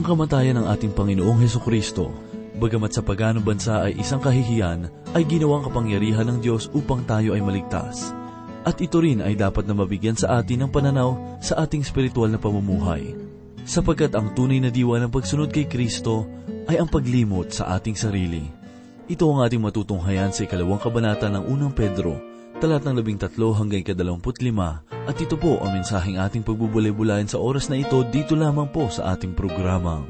Ang kamatayan ng ating Panginoong Heso Kristo, bagamat sa paganong bansa ay isang kahihiyan, ay ginawang kapangyarihan ng Diyos upang tayo ay maligtas. At ito rin ay dapat na mabigyan sa atin ng pananaw sa ating spiritual na pamumuhay. Sapagkat ang tunay na diwa ng pagsunod kay Kristo ay ang paglimot sa ating sarili. Ito ang ating matutunghayan sa ikalawang kabanata ng unang Pedro, talat ng labing tatlo hanggang ikadalawamput lima, at ito po ang mensaheng ating pagbubulay-bulayan sa oras na ito dito lamang po sa ating programang,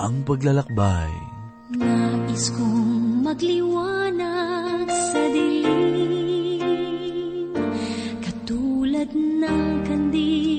Ang Paglalakbay. Nais kong magliwanag sa dilim Katulad ng kandilang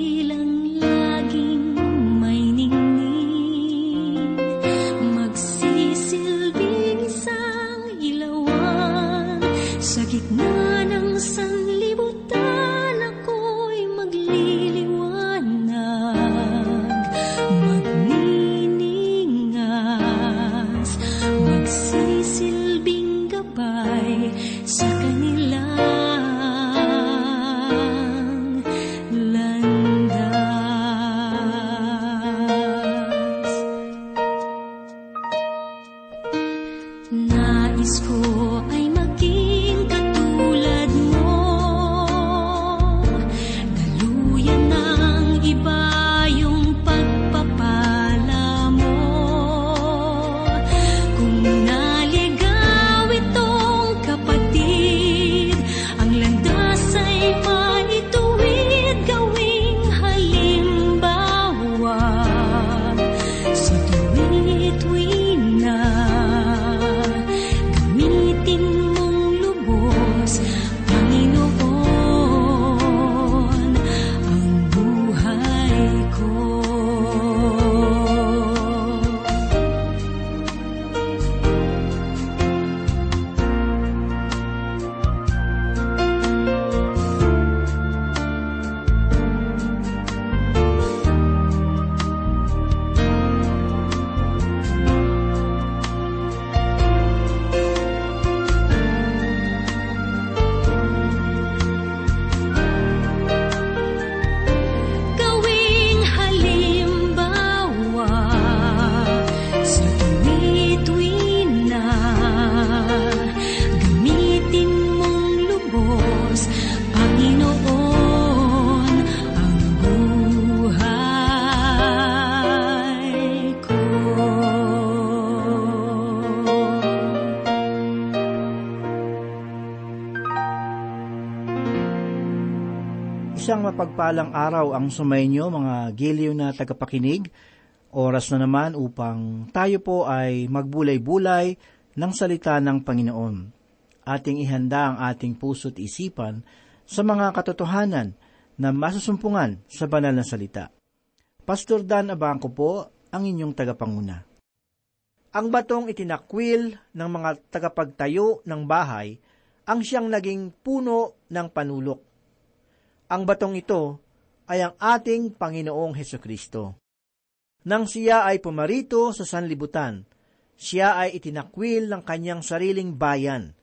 mapagpalang araw ang sumainyo mga giliw na tagapakinig. Oras na naman upang tayo po ay magbulay-bulay ng salita ng Panginoon. Ating ihanda ang ating puso't isipan sa mga katotohanan na masusumpungan sa banal na salita. Pastor Dan Abangco po ang inyong tagapanguna. Ang batong itinakwil ng mga tagapagtayo ng bahay ang siyang naging puno ng panulok ang batong ito ay ang ating Panginoong Heso Kristo. Nang siya ay pumarito sa sanlibutan, siya ay itinakwil ng kanyang sariling bayan.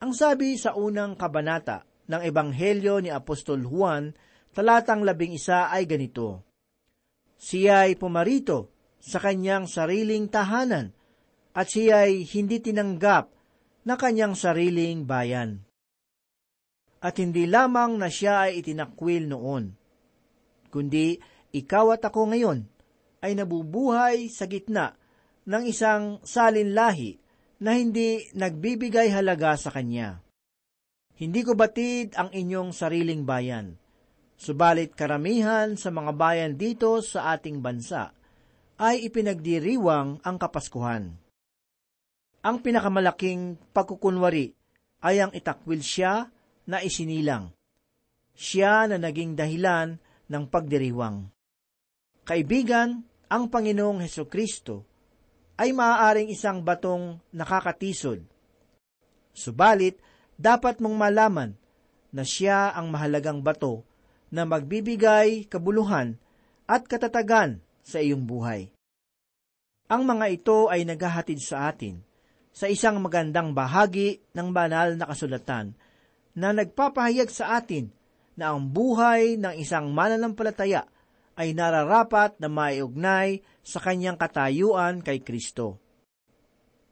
Ang sabi sa unang kabanata ng Ebanghelyo ni Apostol Juan, talatang labing isa ay ganito, Siya ay pumarito sa kanyang sariling tahanan at siya ay hindi tinanggap na kanyang sariling bayan at hindi lamang na siya ay itinakwil noon, kundi ikaw at ako ngayon ay nabubuhay sa gitna ng isang salinlahi na hindi nagbibigay halaga sa kanya. Hindi ko batid ang inyong sariling bayan, subalit karamihan sa mga bayan dito sa ating bansa ay ipinagdiriwang ang Kapaskuhan. Ang pinakamalaking pagkukunwari ay ang itakwil siya na isinilang. Siya na naging dahilan ng pagdiriwang. Kaibigan, ang Panginoong Heso Kristo ay maaaring isang batong nakakatisod. Subalit, dapat mong malaman na siya ang mahalagang bato na magbibigay kabuluhan at katatagan sa iyong buhay. Ang mga ito ay naghahatid sa atin sa isang magandang bahagi ng banal na kasulatan na nagpapahayag sa atin na ang buhay ng isang mananampalataya ay nararapat na maiugnay sa kanyang katayuan kay Kristo.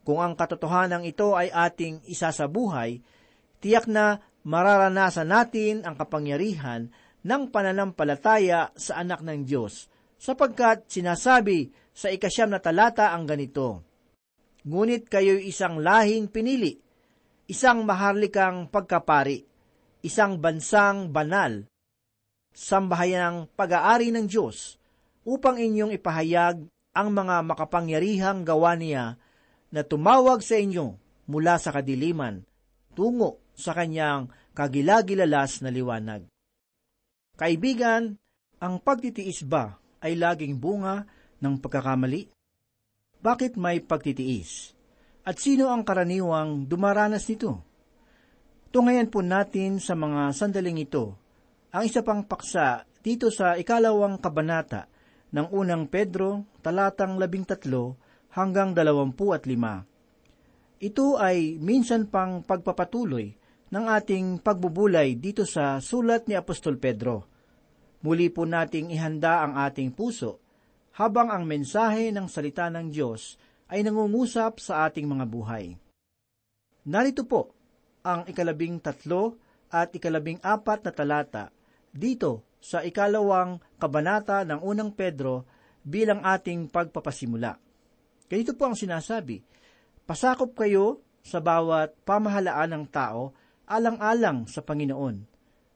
Kung ang katotohanan ito ay ating isasabuhay, tiyak na mararanasan natin ang kapangyarihan ng pananampalataya sa anak ng Diyos, sapagkat sinasabi sa ikasyam na talata ang ganito, Ngunit kayo'y isang lahing pinili, isang maharlikang pagkapari, isang bansang banal, sambahayan ng pag-aari ng Diyos, upang inyong ipahayag ang mga makapangyarihang gawa niya na tumawag sa inyo mula sa kadiliman tungo sa kanyang kagilagilalas na liwanag. Kaibigan, ang pagtitiis ba ay laging bunga ng pagkakamali? Bakit may pagtitiis? At sino ang karaniwang dumaranas nito? Tungayan po natin sa mga sandaling ito ang isa pang paksa dito sa ikalawang kabanata ng unang Pedro, talatang labing tatlo hanggang dalawampu at lima. Ito ay minsan pang pagpapatuloy ng ating pagbubulay dito sa sulat ni Apostol Pedro. Muli po nating ihanda ang ating puso habang ang mensahe ng salita ng Diyos ay nangungusap sa ating mga buhay. Narito po ang ikalabing tatlo at ikalabing apat na talata dito sa ikalawang kabanata ng unang Pedro bilang ating pagpapasimula. Ganito po ang sinasabi, Pasakop kayo sa bawat pamahalaan ng tao alang-alang sa Panginoon,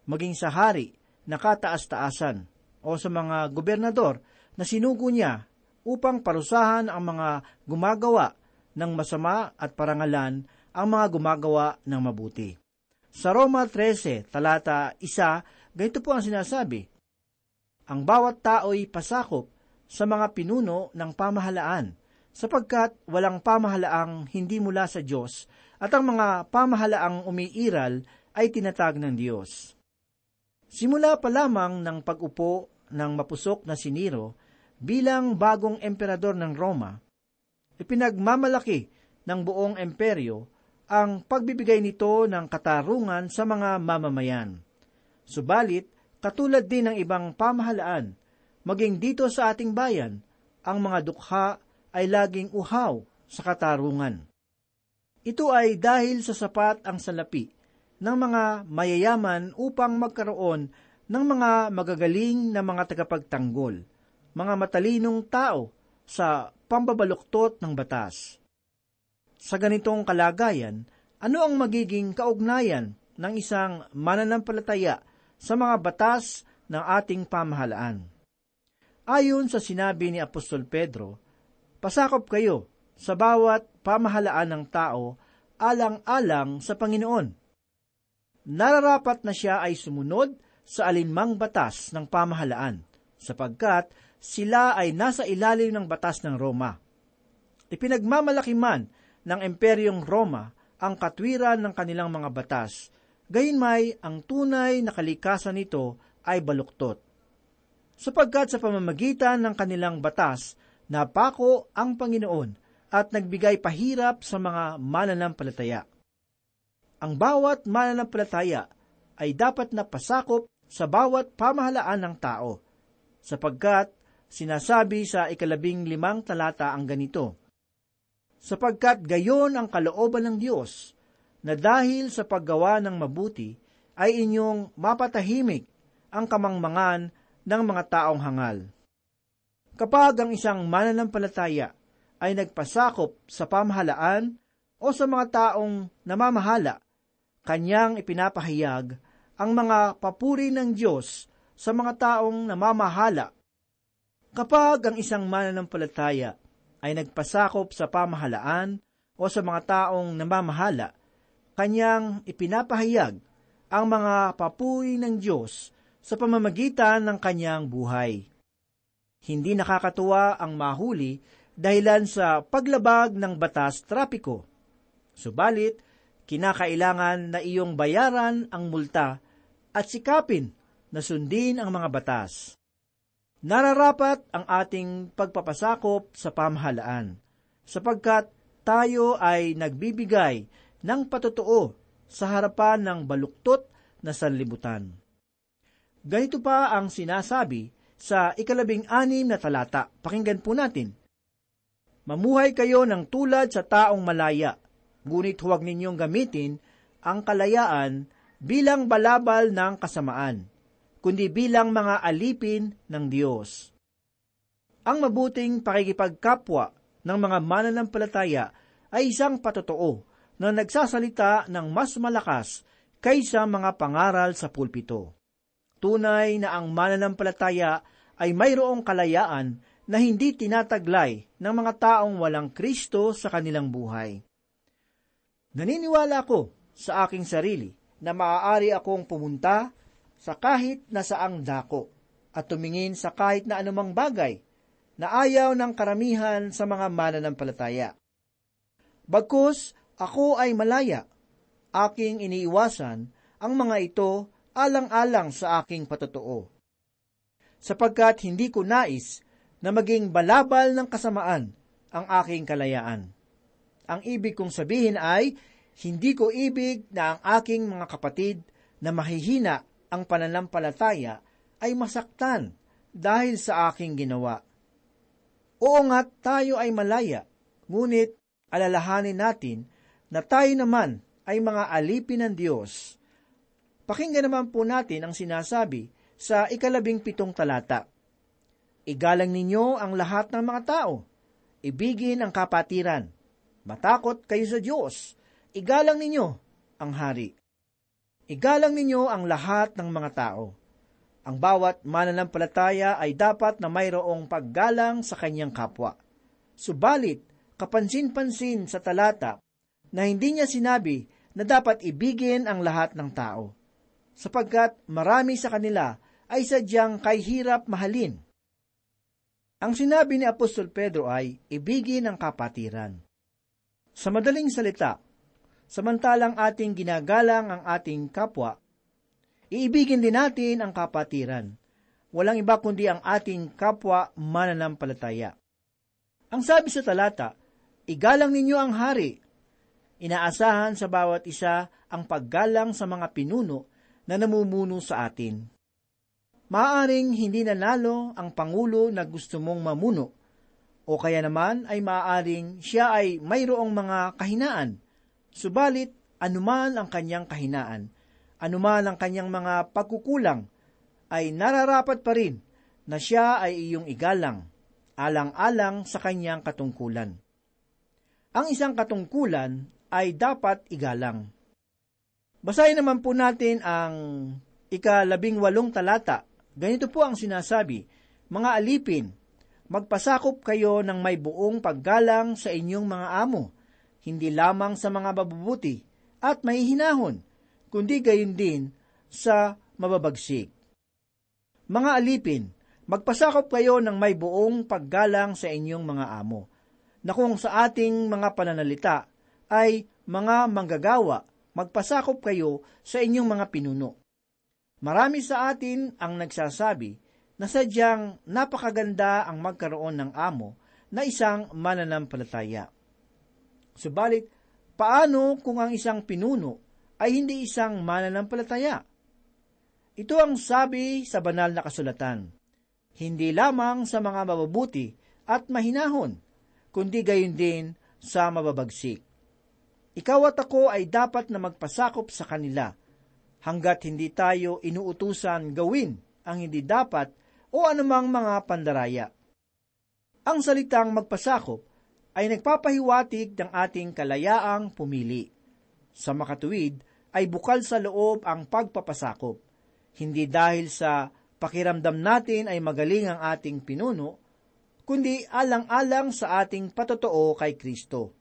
maging sa hari na kataas-taasan o sa mga gobernador na sinugo niya upang parusahan ang mga gumagawa ng masama at parangalan ang mga gumagawa ng mabuti. Sa Roma 13, talata 1, ganito po ang sinasabi, Ang bawat tao'y pasakop sa mga pinuno ng pamahalaan, sapagkat walang pamahalaang hindi mula sa Diyos at ang mga pamahalaang umiiral ay tinatag ng Diyos. Simula pa lamang ng pag-upo ng mapusok na si Nero bilang bagong emperador ng Roma, ipinagmamalaki ng buong emperyo ang pagbibigay nito ng katarungan sa mga mamamayan. Subalit, katulad din ng ibang pamahalaan, maging dito sa ating bayan, ang mga dukha ay laging uhaw sa katarungan. Ito ay dahil sa sapat ang salapi ng mga mayayaman upang magkaroon ng mga magagaling na mga tagapagtanggol, mga matalinong tao sa pambabaluktot ng batas. Sa ganitong kalagayan, ano ang magiging kaugnayan ng isang mananampalataya sa mga batas ng ating pamahalaan? Ayon sa sinabi ni Apostol Pedro, pasakop kayo sa bawat pamahalaan ng tao alang-alang sa Panginoon. Nararapat na siya ay sumunod sa alinmang batas ng pamahalaan, sapagkat sila ay nasa ilalim ng batas ng Roma. Ipinagmamalaki man ng Imperyong Roma ang katwiran ng kanilang mga batas, gayunmay ang tunay na kalikasan nito ay baluktot. Sapagkat sa pamamagitan ng kanilang batas, napako ang Panginoon at nagbigay pahirap sa mga mananampalataya. Ang bawat mananampalataya ay dapat na pasakop sa bawat pamahalaan ng tao, sapagkat sinasabi sa ikalabing limang talata ang ganito, Sapagkat gayon ang kalooban ng Diyos, na dahil sa paggawa ng mabuti, ay inyong mapatahimik ang kamangmangan ng mga taong hangal. Kapag ang isang mananampalataya ay nagpasakop sa pamahalaan o sa mga taong namamahala, kanyang ipinapahayag ang mga papuri ng Diyos sa mga taong namamahala. Kapag ang isang mananampalataya ay nagpasakop sa pamahalaan o sa mga taong namamahala, kanyang ipinapahayag ang mga papuri ng Diyos sa pamamagitan ng kanyang buhay. Hindi nakakatuwa ang mahuli dahilan sa paglabag ng batas trapiko. Subalit, kinakailangan na iyong bayaran ang multa at sikapin na sundin ang mga batas. Nararapat ang ating pagpapasakop sa pamahalaan, sapagkat tayo ay nagbibigay ng patotoo sa harapan ng baluktot na sanlibutan. Ganito pa ang sinasabi sa ikalabing anim na talata. Pakinggan po natin. Mamuhay kayo ng tulad sa taong malaya, ngunit huwag ninyong gamitin ang kalayaan bilang balabal ng kasamaan, kundi bilang mga alipin ng Diyos. Ang mabuting pakikipagkapwa ng mga mananampalataya ay isang patotoo na nagsasalita ng mas malakas kaysa mga pangaral sa pulpito. Tunay na ang mananampalataya ay mayroong kalayaan na hindi tinataglay ng mga taong walang Kristo sa kanilang buhay. Naniniwala ko sa aking sarili na maaari akong pumunta sa kahit na saang dako at tumingin sa kahit na anumang bagay na ayaw ng karamihan sa mga mananampalataya. Bagkus ako ay malaya, aking iniiwasan ang mga ito alang-alang sa aking patotoo. Sapagkat hindi ko nais na maging balabal ng kasamaan ang aking kalayaan. Ang ibig kong sabihin ay, hindi ko ibig na ang aking mga kapatid na mahihina ang pananampalataya ay masaktan dahil sa aking ginawa. Oo nga tayo ay malaya, ngunit alalahanin natin na tayo naman ay mga alipin ng Diyos. Pakinggan naman po natin ang sinasabi sa ikalabing pitong talata. Igalang ninyo ang lahat ng mga tao. Ibigin ang kapatiran. Matakot kayo sa Diyos. Igalang ninyo ang hari. Igalang ninyo ang lahat ng mga tao. Ang bawat mananampalataya ay dapat na mayroong paggalang sa kanyang kapwa. Subalit, kapansin-pansin sa talata na hindi niya sinabi na dapat ibigin ang lahat ng tao, sapagkat marami sa kanila ay sadyang kay hirap mahalin ang sinabi ni Apostol Pedro ay, ibigin ang kapatiran. Sa madaling salita, samantalang ating ginagalang ang ating kapwa, iibigin din natin ang kapatiran. Walang iba kundi ang ating kapwa mananampalataya. Ang sabi sa talata, igalang ninyo ang hari. Inaasahan sa bawat isa ang paggalang sa mga pinuno na namumuno sa atin. Maaring hindi nanalo ang Pangulo na gusto mong mamuno, o kaya naman ay maaaring siya ay mayroong mga kahinaan. Subalit, anuman ang kanyang kahinaan, anuman ang kanyang mga pagkukulang, ay nararapat pa rin na siya ay iyong igalang, alang-alang sa kanyang katungkulan. Ang isang katungkulan ay dapat igalang. Basahin naman po natin ang ikalabing walong talata Ganito po ang sinasabi, Mga alipin, magpasakop kayo ng may buong paggalang sa inyong mga amo, hindi lamang sa mga babubuti at may hinahon, kundi gayon din sa mababagsik. Mga alipin, magpasakop kayo ng may buong paggalang sa inyong mga amo, na kung sa ating mga pananalita ay mga manggagawa, magpasakop kayo sa inyong mga pinuno. Marami sa atin ang nagsasabi na sadyang napakaganda ang magkaroon ng amo na isang mananampalataya. Subalit, paano kung ang isang pinuno ay hindi isang mananampalataya? Ito ang sabi sa banal na kasulatan. Hindi lamang sa mga mababuti at mahinahon, kundi gayon din sa mababagsik. Ikaw at ako ay dapat na magpasakop sa kanila hanggat hindi tayo inuutusan gawin ang hindi dapat o anumang mga pandaraya. Ang salitang magpasakop ay nagpapahiwatig ng ating kalayaang pumili. Sa makatuwid ay bukal sa loob ang pagpapasakop, hindi dahil sa pakiramdam natin ay magaling ang ating pinuno, kundi alang-alang sa ating patotoo kay Kristo.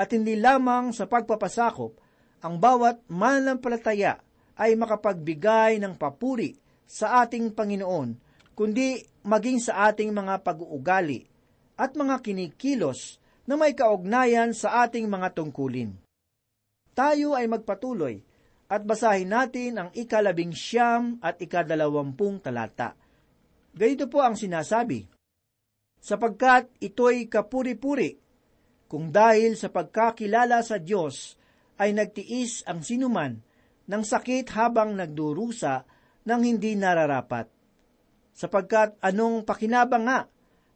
At hindi lamang sa pagpapasakop ang bawat mananampalataya ay makapagbigay ng papuri sa ating Panginoon, kundi maging sa ating mga pag-uugali at mga kinikilos na may kaugnayan sa ating mga tungkulin. Tayo ay magpatuloy at basahin natin ang ikalabing siyam at ikadalawampung talata. Ganito po ang sinasabi, Sapagkat ito'y kapuri-puri, kung dahil sa pagkakilala sa Diyos ay nagtiis ang sinuman ng sakit habang nagdurusa ng hindi nararapat. sapagkat anong pakinabang nga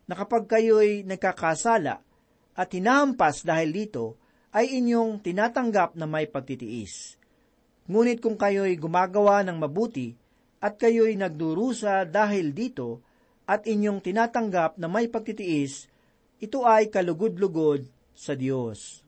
na kapag kayo'y nagkakasala at hinahampas dahil dito, ay inyong tinatanggap na may pagtitiis. Ngunit kung kayo'y gumagawa ng mabuti at kayo'y nagdurusa dahil dito at inyong tinatanggap na may pagtitiis, ito ay kalugod-lugod sa Diyos.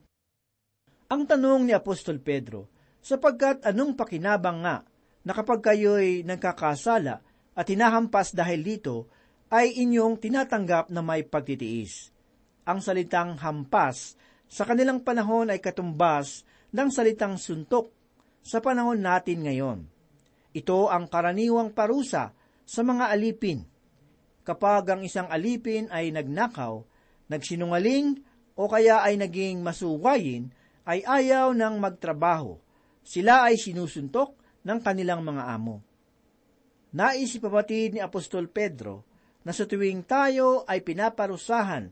Ang tanong ni Apostol Pedro, sapagkat anong pakinabang nga na kapag kayo'y nagkakasala at hinahampas dahil dito, ay inyong tinatanggap na may pagtitiis. Ang salitang hampas sa kanilang panahon ay katumbas ng salitang suntok sa panahon natin ngayon. Ito ang karaniwang parusa sa mga alipin. Kapag ang isang alipin ay nagnakaw, nagsinungaling o kaya ay naging masuwayin, ay ayaw ng magtrabaho. Sila ay sinusuntok ng kanilang mga amo. Nais ipabatid ni Apostol Pedro na sa tuwing tayo ay pinaparusahan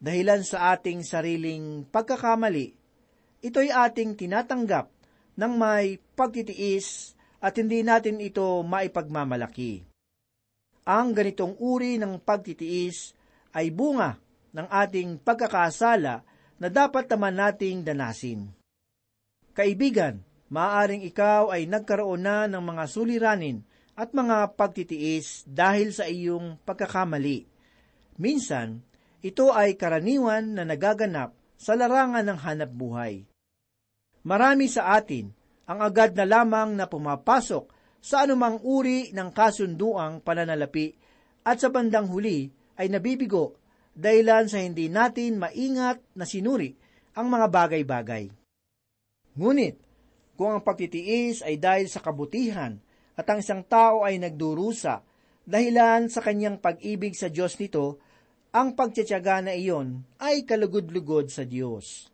dahilan sa ating sariling pagkakamali, ito'y ating tinatanggap ng may pagtitiis at hindi natin ito maipagmamalaki. Ang ganitong uri ng pagtitiis ay bunga ng ating pagkakasala na dapat naman nating danasin. Kaibigan, maaaring ikaw ay nagkaroon na ng mga suliranin at mga pagtitiis dahil sa iyong pagkakamali. Minsan, ito ay karaniwan na nagaganap sa larangan ng hanap buhay. Marami sa atin ang agad na lamang na pumapasok sa anumang uri ng kasunduang pananalapi at sa bandang huli ay nabibigo dahilan sa hindi natin maingat na sinuri ang mga bagay-bagay. Ngunit, kung ang pagtitiis ay dahil sa kabutihan at ang isang tao ay nagdurusa dahilan sa kanyang pag-ibig sa Diyos nito, ang pagtsatsaga na iyon ay kalugod-lugod sa Diyos.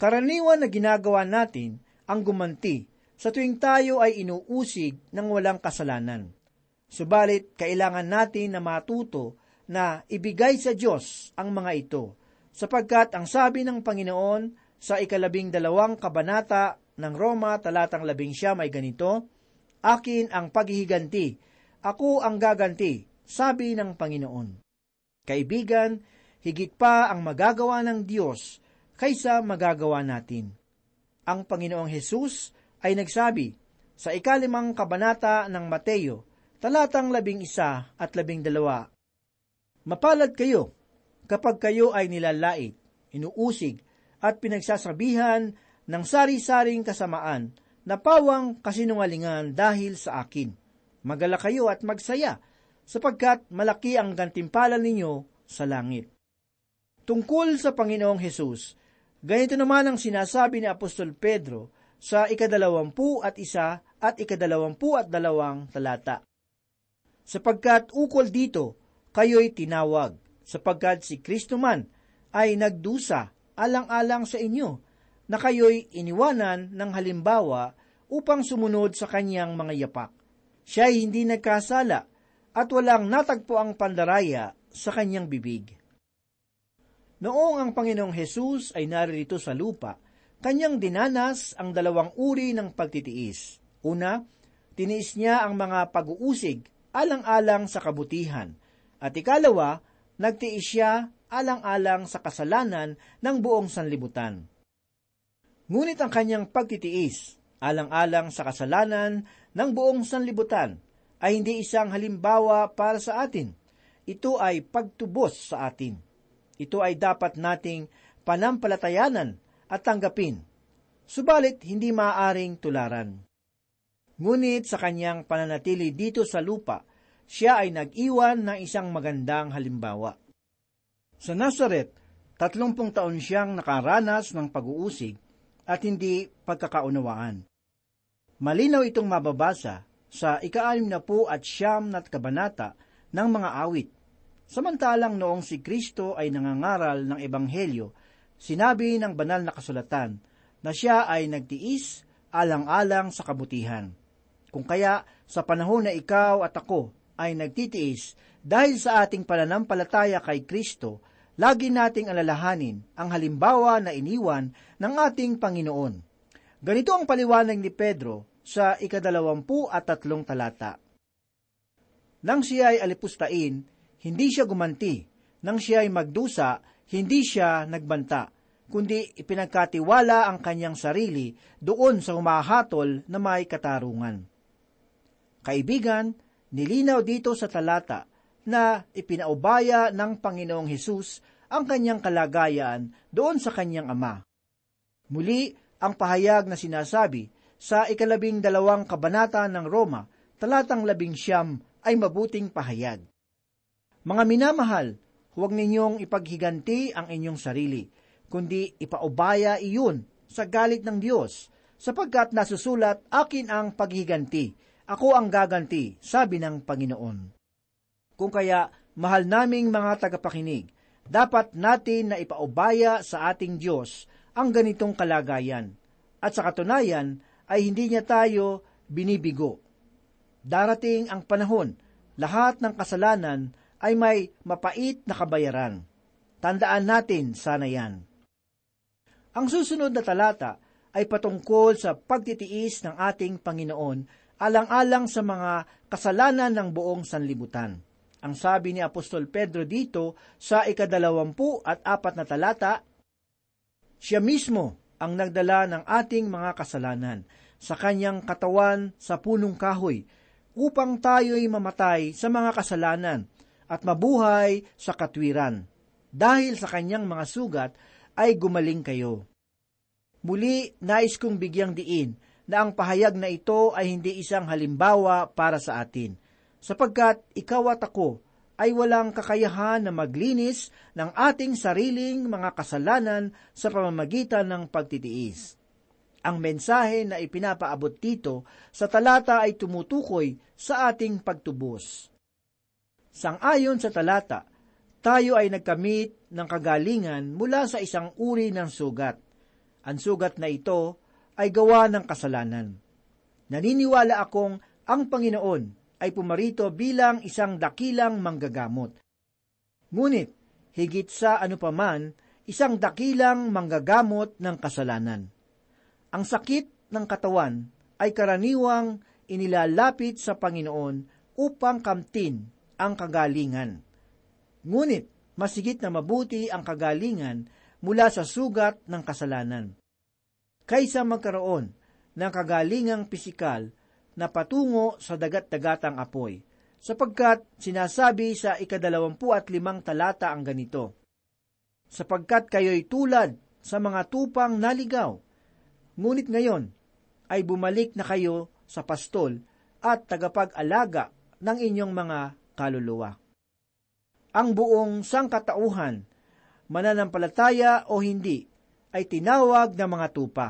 Karaniwan na ginagawa natin ang gumanti sa tuwing tayo ay inuusig ng walang kasalanan. Subalit, kailangan natin na matuto na ibigay sa Diyos ang mga ito, sapagkat ang sabi ng Panginoon sa ikalabing dalawang kabanata ng Roma talatang labing siyam ay ganito, Akin ang paghihiganti, ako ang gaganti, sabi ng Panginoon. Kaibigan, higit pa ang magagawa ng Diyos kaysa magagawa natin. Ang Panginoong Hesus ay nagsabi sa ikalimang kabanata ng Mateo, talatang labing isa at labing dalawa, Mapalad kayo kapag kayo ay nilalait, inuusig at pinagsasabihan ng sari-saring kasamaan na pawang kasinungalingan dahil sa akin. Magala kayo at magsaya, sapagkat malaki ang gantimpala ninyo sa langit. Tungkol sa Panginoong Hesus, ganito naman ang sinasabi ni Apostol Pedro sa ikadalawampu at isa at ikadalawampu at dalawang talata. Sapagkat ukol dito, kayo'y tinawag, sapagkat si Kristo man ay nagdusa alang-alang sa inyo, na kayo'y iniwanan ng halimbawa upang sumunod sa kanyang mga yapak. Siya ay hindi nagkasala at walang natagpo ang pandaraya sa kanyang bibig. Noong ang Panginoong Hesus ay naririto sa lupa, kanyang dinanas ang dalawang uri ng pagtitiis. Una, tiniis niya ang mga pag-uusig alang-alang sa kabutihan at ikalawa, nagtiis siya alang-alang sa kasalanan ng buong sanlibutan. Ngunit ang kanyang pagtitiis, alang-alang sa kasalanan ng buong sanlibutan, ay hindi isang halimbawa para sa atin. Ito ay pagtubos sa atin. Ito ay dapat nating panampalatayanan at tanggapin. Subalit, hindi maaaring tularan. Ngunit sa kanyang pananatili dito sa lupa, siya ay nag-iwan ng isang magandang halimbawa. Sa Nazareth, tatlumpung taon siyang nakaranas ng pag-uusig at hindi pagkakaunawaan. Malinaw itong mababasa sa ikaalim na po at siyam na kabanata ng mga awit. Samantalang noong si Kristo ay nangangaral ng Ebanghelyo, sinabi ng banal na kasulatan na siya ay nagtiis alang-alang sa kabutihan. Kung kaya sa panahon na ikaw at ako ay nagtitiis dahil sa ating pananampalataya kay Kristo, lagi nating alalahanin ang halimbawa na iniwan ng ating Panginoon. Ganito ang paliwanag ni Pedro sa ikadalawampu at tatlong talata. Nang siya ay alipustain, hindi siya gumanti. Nang siya ay magdusa, hindi siya nagbanta, kundi ipinagkatiwala ang kanyang sarili doon sa humahatol na may katarungan. Kaibigan, nilinaw dito sa talata na ipinaubaya ng Panginoong Hesus ang kanyang kalagayan doon sa kanyang ama. Muli, ang pahayag na sinasabi sa ikalabing dalawang kabanata ng Roma, talatang labing siyam ay mabuting pahayag. Mga minamahal, huwag ninyong ipaghiganti ang inyong sarili, kundi ipaubaya iyon sa galit ng Diyos, sapagkat nasusulat, akin ang paghiganti, ako ang gaganti, sabi ng Panginoon. Kung kaya, mahal naming mga tagapakinig, dapat natin na ipaubaya sa ating Diyos ang ganitong kalagayan. At sa katunayan ay hindi niya tayo binibigo. Darating ang panahon, lahat ng kasalanan ay may mapait na kabayaran. Tandaan natin sana yan. Ang susunod na talata ay patungkol sa pagtitiis ng ating Panginoon alang-alang sa mga kasalanan ng buong sanlibutan. Ang sabi ni Apostol Pedro dito sa ikadalawampu at apat na talata, Siya mismo ang nagdala ng ating mga kasalanan sa kanyang katawan sa punong kahoy upang tayo'y mamatay sa mga kasalanan at mabuhay sa katwiran. Dahil sa kanyang mga sugat ay gumaling kayo. Muli, nais kong bigyang diin na ang pahayag na ito ay hindi isang halimbawa para sa atin, sapagkat ikaw at ako ay walang kakayahan na maglinis ng ating sariling mga kasalanan sa pamamagitan ng pagtitiis. Ang mensahe na ipinapaabot dito sa talata ay tumutukoy sa ating pagtubos. Sangayon sa talata, tayo ay nagkamit ng kagalingan mula sa isang uri ng sugat. Ang sugat na ito ay gawa ng kasalanan. Naniniwala akong ang Panginoon ay pumarito bilang isang dakilang manggagamot. Ngunit, higit sa ano paman, isang dakilang manggagamot ng kasalanan. Ang sakit ng katawan ay karaniwang inilalapit sa Panginoon upang kamtin ang kagalingan. Ngunit, masigit na mabuti ang kagalingan mula sa sugat ng kasalanan kaysa magkaroon ng kagalingang pisikal na patungo sa dagat-dagatang apoy, sapagkat sinasabi sa ikadalawampu at limang talata ang ganito, Sapagkat kayo'y tulad sa mga tupang naligaw, ngunit ngayon ay bumalik na kayo sa pastol at tagapag-alaga ng inyong mga kaluluwa. Ang buong sangkatauhan, mananampalataya o hindi, ay tinawag ng mga tupa.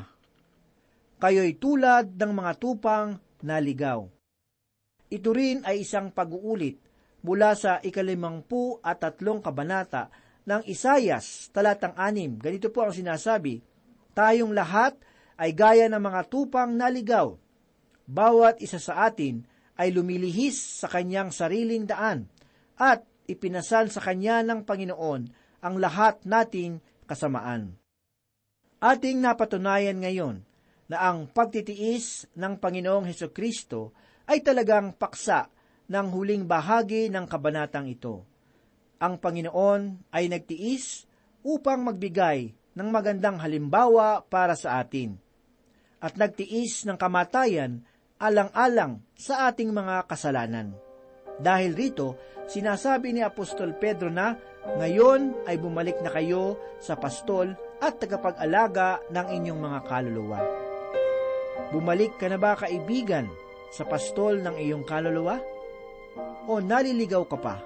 Kayo'y tulad ng mga tupang naligaw. Ito rin ay isang pag-uulit mula sa ikalimangpu at tatlong kabanata ng Isayas, talatang anim. Ganito po ang sinasabi, Tayong lahat ay gaya ng mga tupang naligaw. Bawat isa sa atin ay lumilihis sa kanyang sariling daan at ipinasal sa kanya ng Panginoon ang lahat nating kasamaan. Ating napatunayan ngayon na ang pagtitiis ng Panginoong Heso Kristo ay talagang paksa ng huling bahagi ng kabanatang ito. Ang Panginoon ay nagtiis upang magbigay ng magandang halimbawa para sa atin. At nagtiis ng kamatayan alang-alang sa ating mga kasalanan. Dahil rito, sinasabi ni Apostol Pedro na ngayon ay bumalik na kayo sa pastol at tagapag-alaga ng inyong mga kaluluwa. Bumalik ka na ba kaibigan sa pastol ng iyong kaluluwa? O naliligaw ka pa?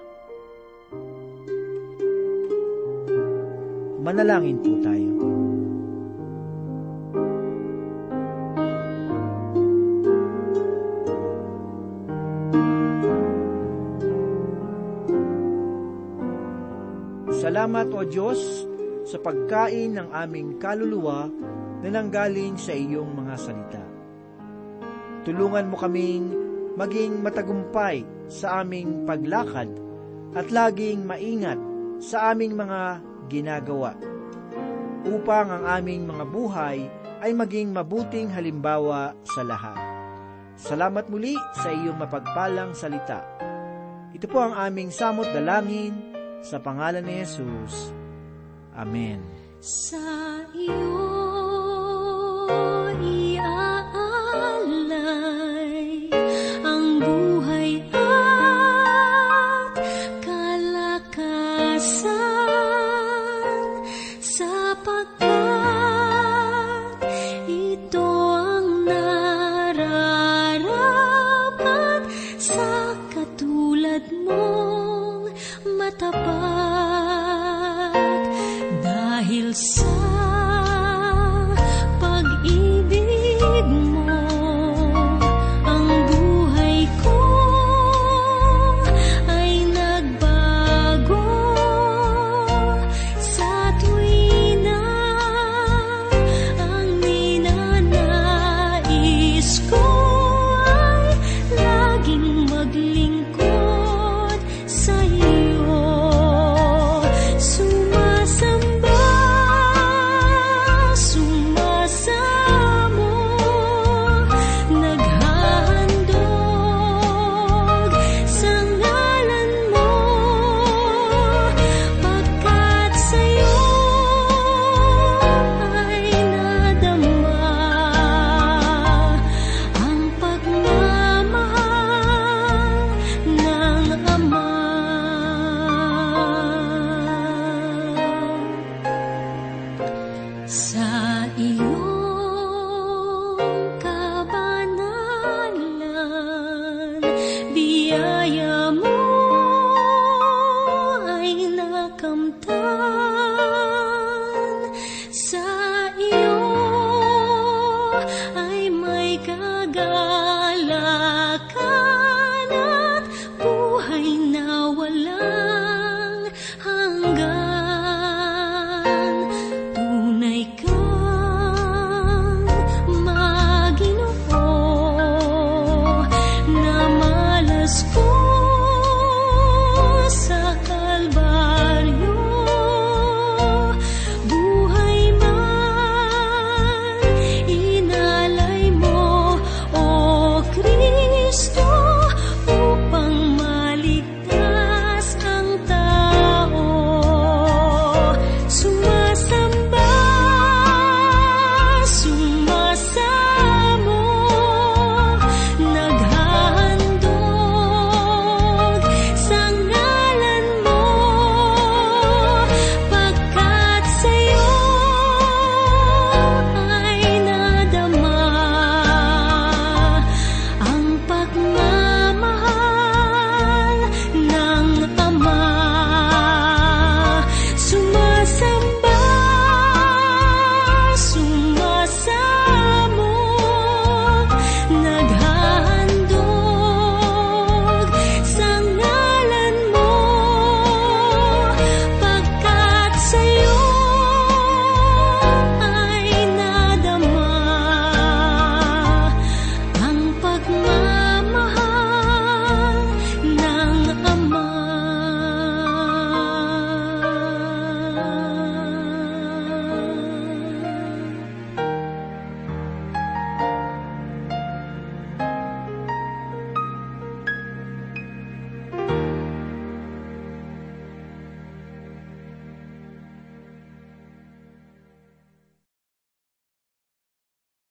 Manalangin po tayo. Salamat o Diyos sa pagkain ng aming kaluluwa na nanggaling sa iyong mga salita. Tulungan mo kaming maging matagumpay sa aming paglakad at laging maingat sa aming mga ginagawa upang ang aming mga buhay ay maging mabuting halimbawa sa lahat. Salamat muli sa iyong mapagpalang salita. Ito po ang aming samot dalangin sa pangalan ni Jesus. Amen. Sa iyo iaalay